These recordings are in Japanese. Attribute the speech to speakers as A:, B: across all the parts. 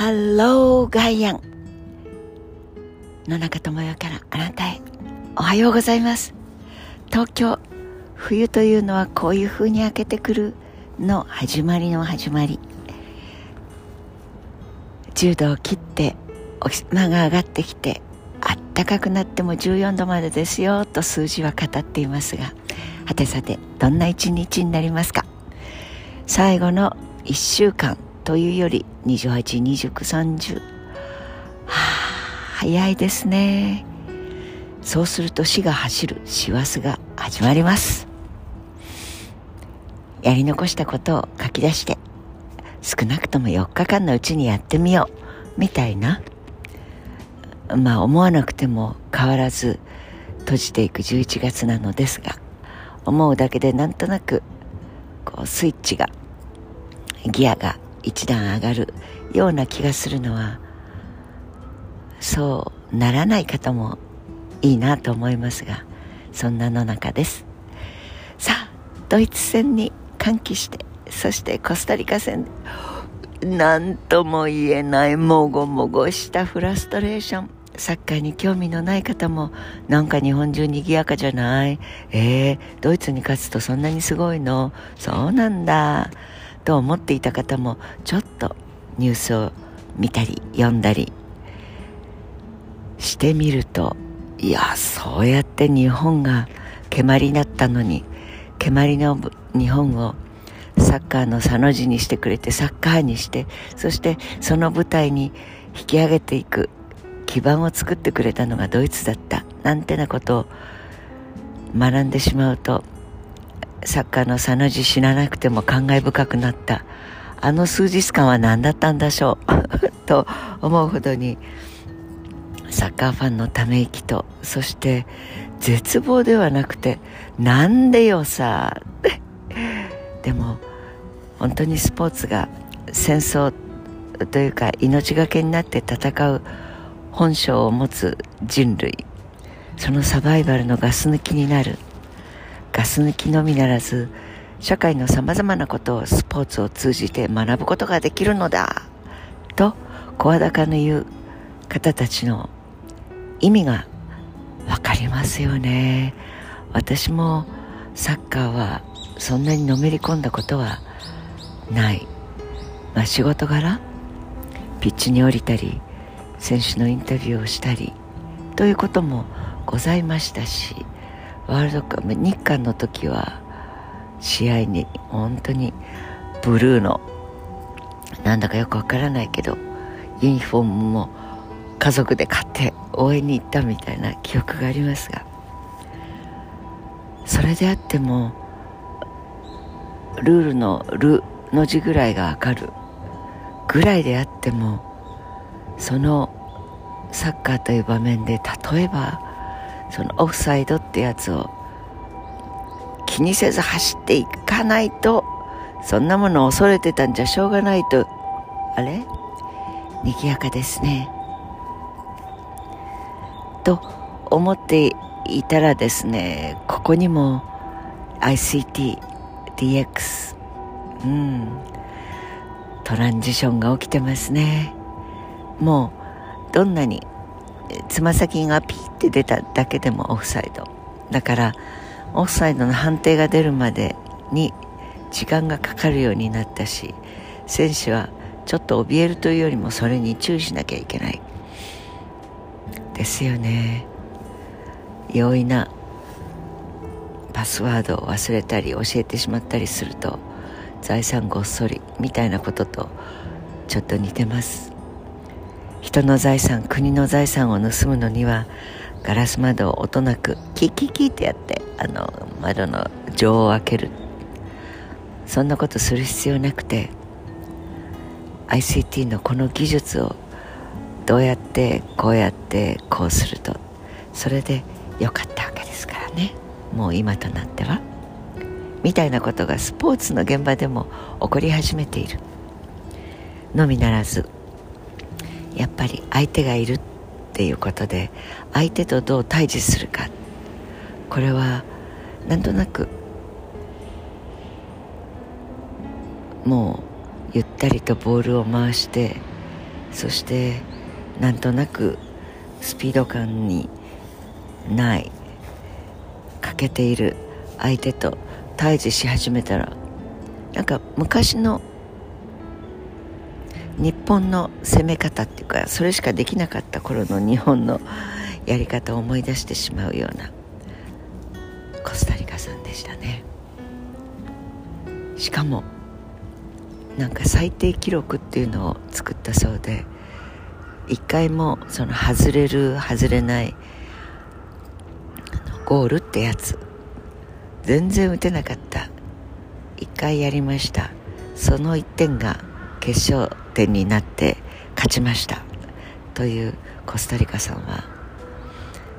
A: ハローガイアン。野中智代からあなたへおはようございます。東京冬というのはこういう風に明けてくるの始まりの始まり。10度を切ってお日が上がってきてあったかくなっても14度までですよと数字は語っていますがはてさてどんな一日になりますか？最後の1週間。というより282930はあ早いですね。そうすると死が走る師走が始まります。やり残したことを書き出して少なくとも4日間のうちにやってみようみたいな。まあ思わなくても変わらず閉じていく11月なのですが思うだけでなんとなくこうスイッチがギアが一段上がるような気がするのはそうならない方もいいなと思いますがそんなの中です。さあドイツ戦に歓喜してそしてコスタリカ戦何とも言えないもごもごしたフラストレーション。サッカーに興味のない方もなんか日本中賑やかじゃない。えー、ドイツに勝つとそんなにすごいの？そうなんだ。と思っていた方もちょっとニュースを見たり読んだりしてみるといやそうやって日本が蹴鞠になったのに蹴鞠の日本をサッカーのさの字にしてくれてサッカーにしてそしてその舞台に引き上げていく基盤を作ってくれたのがドイツだったなんてなことを学んでしまうとサッカーのさの字死ななくても感慨深くなった。あの数日間は何だったんでしょう？と思うほどにサッカーファンのため息とそして絶望ではなくてなんでよさ？でも本当にスポーツが戦争というか命がけになって戦う本性を持つ人類。そのサバイバルのガス抜きになる。ガス抜きのみならず社会のさまざまなことをスポーツを通じて学ぶことができるのだと声高の言う方たちの意味が分かりますよね。私もサッカーはそんなにのめり込んだことはない、まあ、仕事柄ピッチに降りたり選手のインタビューをしたりということもございましたしワールドカップ日韓の時は試合に本当にブルーのなんだかよくわからないけどユニフォームも家族で買って応援に行ったみたいな記憶がありますがそれであってもルールの「ル」の字ぐらいがわかるぐらいであってもそのサッカーという場面で例えばそのオフサイドってやつを気にせず走っていかないとそんなものを恐れてたんじゃしょうがないとあれ？賑やかですね。と思っていたらですねここにも ICT DX うんトランジションが起きてますね。もうどんなにつま先がピーって出ただけでもオフサイド。だからオフサイドの判定が出るまでに時間がかかるようになったし選手はちょっと怯えるというよりもそれに注意しなきゃいけない。ですよね。容易なパスワードを忘れたり教えてしまったりすると財産ごっそりみたいなこととちょっと似てます。人の財産国の財産を盗むのにはガラス窓を音なくキキキってやってあの窓の錠を開ける。そんなことする必要なくて ICT のこの技術をどうやってこうやってこうするとそれでよかったわけですからね。もう今となっては。みたいなことがスポーツの現場でも起こり始めている。のみならずやっぱり相手がいるっていうことで相手とどう対峙するか。これはなんとなくもうゆったりとボールを回してそしてなんとなくスピード感にない欠けている相手と対峙し始めたらなんか昔の日本の攻め方っていうかそれしかできなかった頃の日本のやり方を思い出してしまうようなコスタリカさんでしたね。しかもなんか最低記録っていうのを作ったそうで一回もその外れる外れないゴールってやつ全然打てなかった。一回やりました。その1点が決勝点になって勝ちました。というコスタリカさんは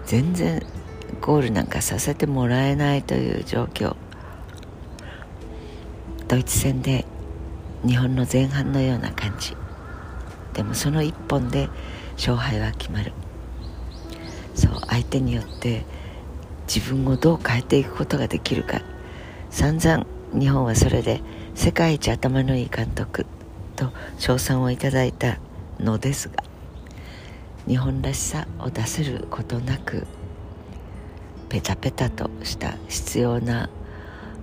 A: 全然ゴールなんかさせてもらえないという状況。ドイツ戦で日本の前半のような感じ。でもその1本で勝敗は決まる。そう相手によって自分をどう変えていくことができるか。散々日本はそれで世界一頭のいい監督。と称賛をいただいたのですが日本らしさを出せることなくペタペタとした必要な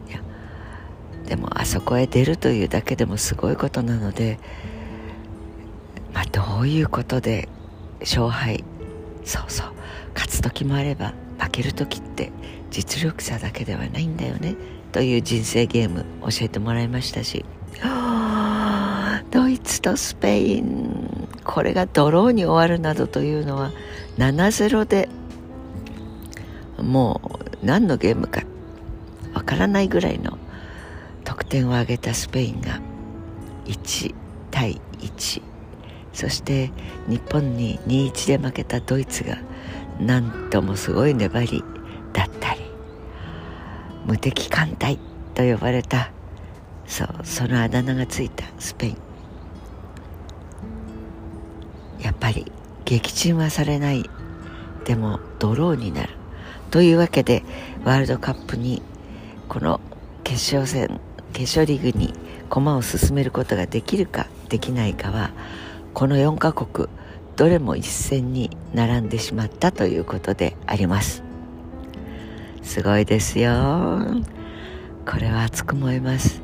A: いやでもあそこへ出るというだけでもすごいことなのでまあどういうことで勝敗そうそう勝つ時もあれば負ける時って実力者だけではないんだよねという人生ゲーム教えてもらいましたしツとスペインこれがドローに終わるなどというのは7-0でもう何のゲームかわからないぐらいの得点を挙げたスペインが1対1そして日本に2-1で負けたドイツがなんともすごい粘りだったり。無敵艦隊と呼ばれたそうそのあだ名がついたスペイン。やっぱり撃沈はされない。でもドローになる。というわけでワールドカップにこの決勝戦決勝リーグに駒を進めることができるかできないかはこの4カ国どれも一戦に並んでしまったということであります。すごいですよ。これは熱く燃えます。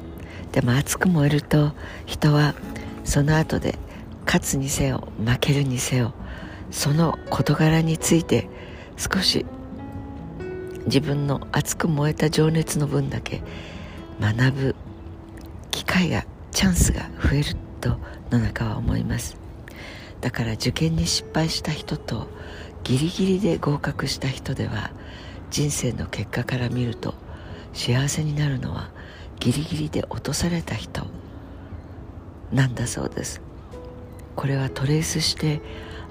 A: でも熱く燃えると人はその後で勝つにせよ負けるにせよその事柄について少し自分の熱く燃えた情熱の分だけ学ぶ機会がチャンスが増えると野中は思います。だから受験に失敗した人とギリギリで合格した人では人生の結果から見ると幸せになるのはギリギリで落とされた人なんだそうです。これはトレースして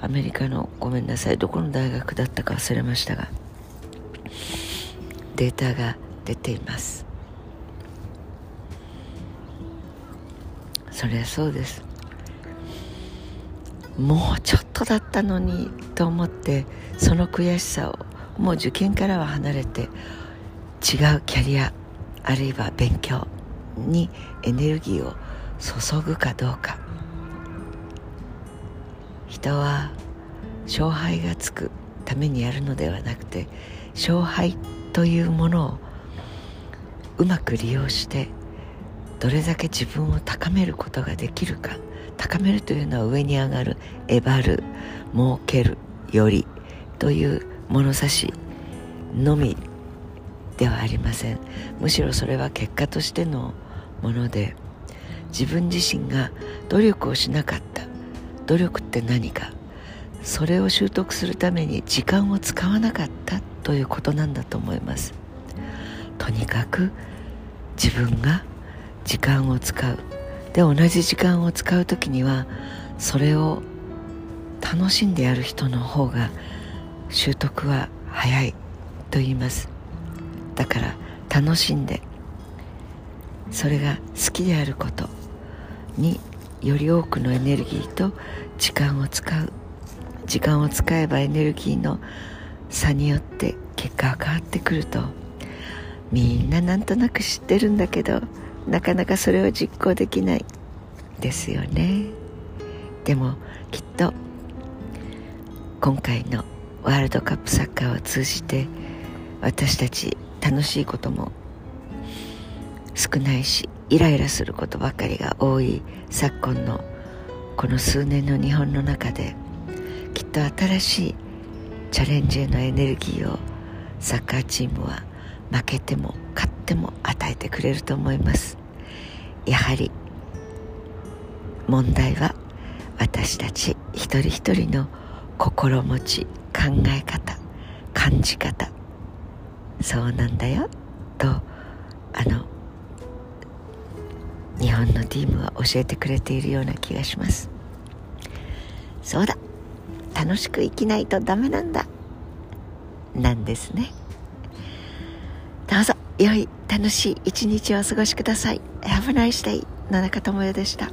A: アメリカのごめんなさいどこの大学だったか忘れましたがデータが出ています。そりゃそうです。もうちょっとだったのにと思ってその悔しさをもう受験からは離れて違うキャリアあるいは勉強にエネルギーを注ぐかどうか。人は勝敗がつくためにやるのではなくて勝敗というものをうまく利用してどれだけ自分を高めることができるか高めるというのは上に上がるえばる儲けるよりという物差しのみではありません。むしろそれは結果としてのもので自分自身が努力をしなかった。努力って何か？それを習得するために時間を使わなかったということなんだと思います。とにかく自分が時間を使う。で同じ時間を使う時にはそれを楽しんでやる人の方が習得は早いと言います。だから楽しんでそれが好きであることにより多くのエネルギーと時間を使う。時間を使えばエネルギーの差によって結果が変わってくると。みんななんとなく知ってるんだけどなかなかそれを実行できないですよね。でもきっと今回のワールドカップサッカーを通じて私たち楽しいことも少ないしイライラすることばかりが多い昨今のこの数年の日本の中できっと新しいチャレンジへのエネルギーをサッカーチームは負けても勝っても与えてくれると思います。やはり問題は私たち一人一人の心持ち考え方感じ方。そうなんだよ。とあの日本のチームは教えてくれているような気がします。そうだ。楽しく生きないとダメなんだ。なんですね。どうぞ。良い楽しい一日をお過ごしください。Have a nice day 野中智代でした。